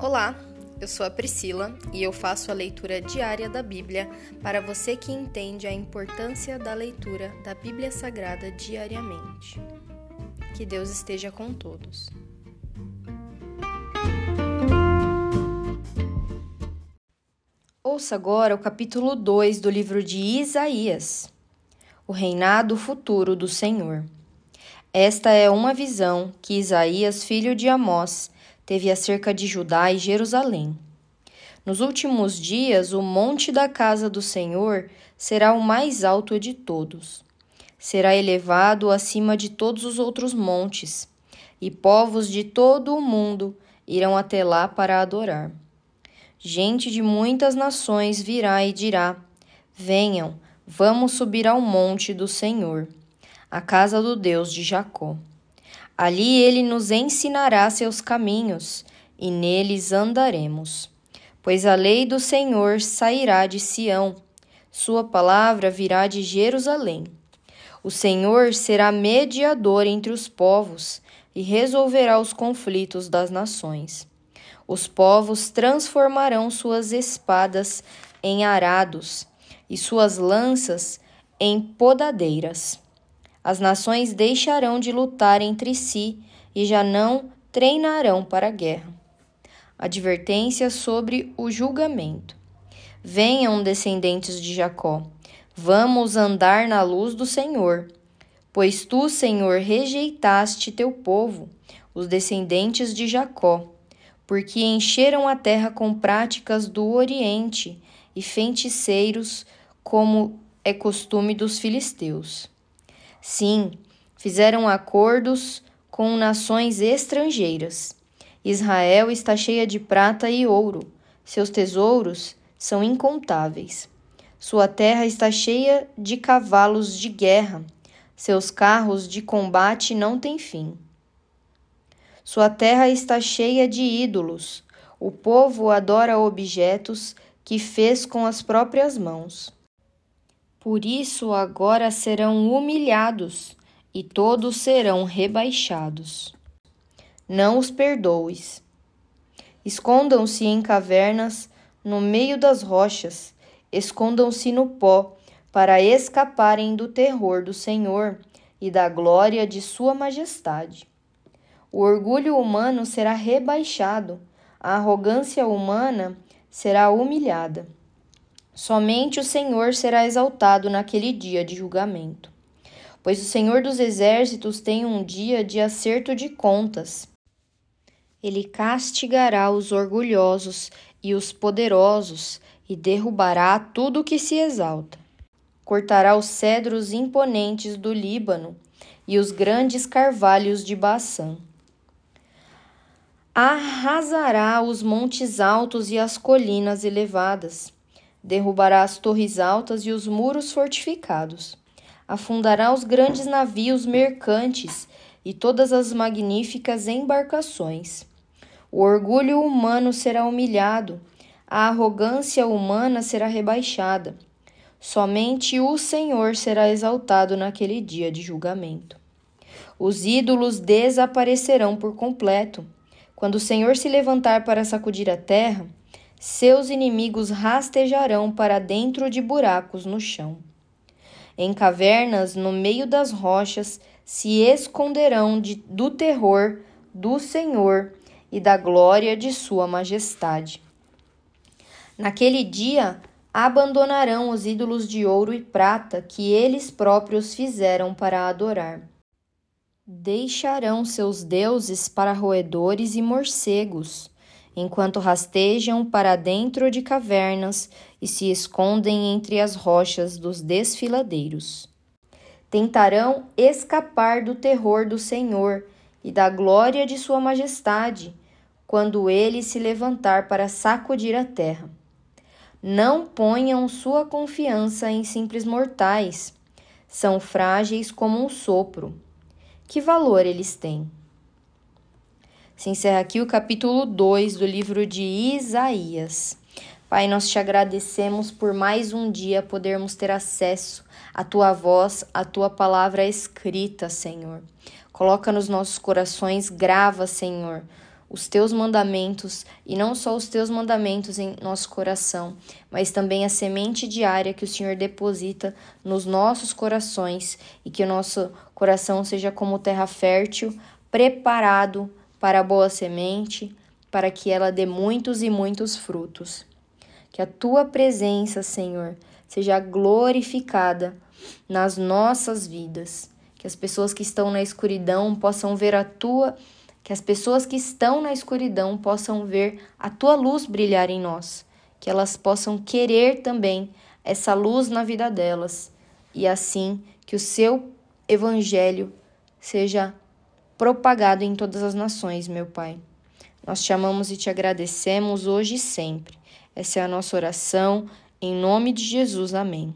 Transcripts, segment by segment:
Olá, eu sou a Priscila e eu faço a leitura diária da Bíblia para você que entende a importância da leitura da Bíblia Sagrada diariamente. Que Deus esteja com todos. Ouça agora o capítulo 2 do livro de Isaías, o reinado futuro do Senhor. Esta é uma visão que Isaías, filho de Amós, teve acerca de Judá e Jerusalém. Nos últimos dias, o monte da casa do Senhor será o mais alto de todos. Será elevado acima de todos os outros montes, e povos de todo o mundo irão até lá para adorar. Gente de muitas nações virá e dirá: Venham, vamos subir ao monte do Senhor, a casa do Deus de Jacó. Ali ele nos ensinará seus caminhos, e neles andaremos. Pois a lei do Senhor sairá de Sião, sua palavra virá de Jerusalém. O Senhor será mediador entre os povos e resolverá os conflitos das nações. Os povos transformarão suas espadas em arados e suas lanças em podadeiras. As nações deixarão de lutar entre si e já não treinarão para a guerra. Advertência sobre o julgamento. Venham, descendentes de Jacó, vamos andar na luz do Senhor. Pois tu, Senhor, rejeitaste teu povo, os descendentes de Jacó, porque encheram a terra com práticas do Oriente e feiticeiros, como é costume dos filisteus. Sim, fizeram acordos com nações estrangeiras. Israel está cheia de prata e ouro, seus tesouros são incontáveis. Sua terra está cheia de cavalos de guerra, seus carros de combate não têm fim. Sua terra está cheia de ídolos, o povo adora objetos que fez com as próprias mãos. Por isso agora serão humilhados e todos serão rebaixados. Não os perdoes. Escondam-se em cavernas, no meio das rochas, escondam-se no pó, para escaparem do terror do Senhor e da glória de Sua majestade. O orgulho humano será rebaixado, a arrogância humana será humilhada. Somente o Senhor será exaltado naquele dia de julgamento. Pois o Senhor dos Exércitos tem um dia de acerto de contas. Ele castigará os orgulhosos e os poderosos e derrubará tudo que se exalta. Cortará os cedros imponentes do Líbano e os grandes carvalhos de Baçã. Arrasará os montes altos e as colinas elevadas derrubará as torres altas e os muros fortificados, afundará os grandes navios mercantes e todas as magníficas embarcações. O orgulho humano será humilhado, a arrogância humana será rebaixada. Somente o Senhor será exaltado naquele dia de julgamento. Os ídolos desaparecerão por completo. Quando o Senhor se levantar para sacudir a terra, seus inimigos rastejarão para dentro de buracos no chão. Em cavernas, no meio das rochas, se esconderão de, do terror do Senhor e da glória de Sua majestade. Naquele dia, abandonarão os ídolos de ouro e prata que eles próprios fizeram para adorar. Deixarão seus deuses para roedores e morcegos enquanto rastejam para dentro de cavernas e se escondem entre as rochas dos desfiladeiros. Tentarão escapar do terror do Senhor e da glória de Sua Majestade, quando ele se levantar para sacudir a terra. Não ponham sua confiança em simples mortais. São frágeis como um sopro. Que valor eles têm? Se encerra aqui o capítulo 2 do livro de Isaías. Pai, nós te agradecemos por mais um dia podermos ter acesso à tua voz, à tua palavra escrita, Senhor. Coloca nos nossos corações, grava, Senhor, os teus mandamentos e não só os teus mandamentos em nosso coração, mas também a semente diária que o Senhor deposita nos nossos corações e que o nosso coração seja como terra fértil, preparado para a boa semente, para que ela dê muitos e muitos frutos. Que a tua presença, Senhor, seja glorificada nas nossas vidas. Que as pessoas que estão na escuridão possam ver a tua que as pessoas que estão na escuridão possam ver a tua luz brilhar em nós, que elas possam querer também essa luz na vida delas e assim que o seu evangelho seja propagado em todas as nações, meu Pai. Nós te amamos e te agradecemos hoje e sempre. Essa é a nossa oração, em nome de Jesus. Amém.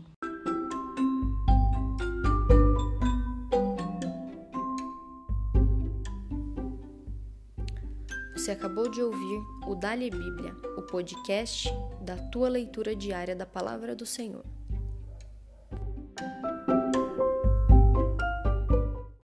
Você acabou de ouvir o Dali Bíblia, o podcast da tua leitura diária da palavra do Senhor.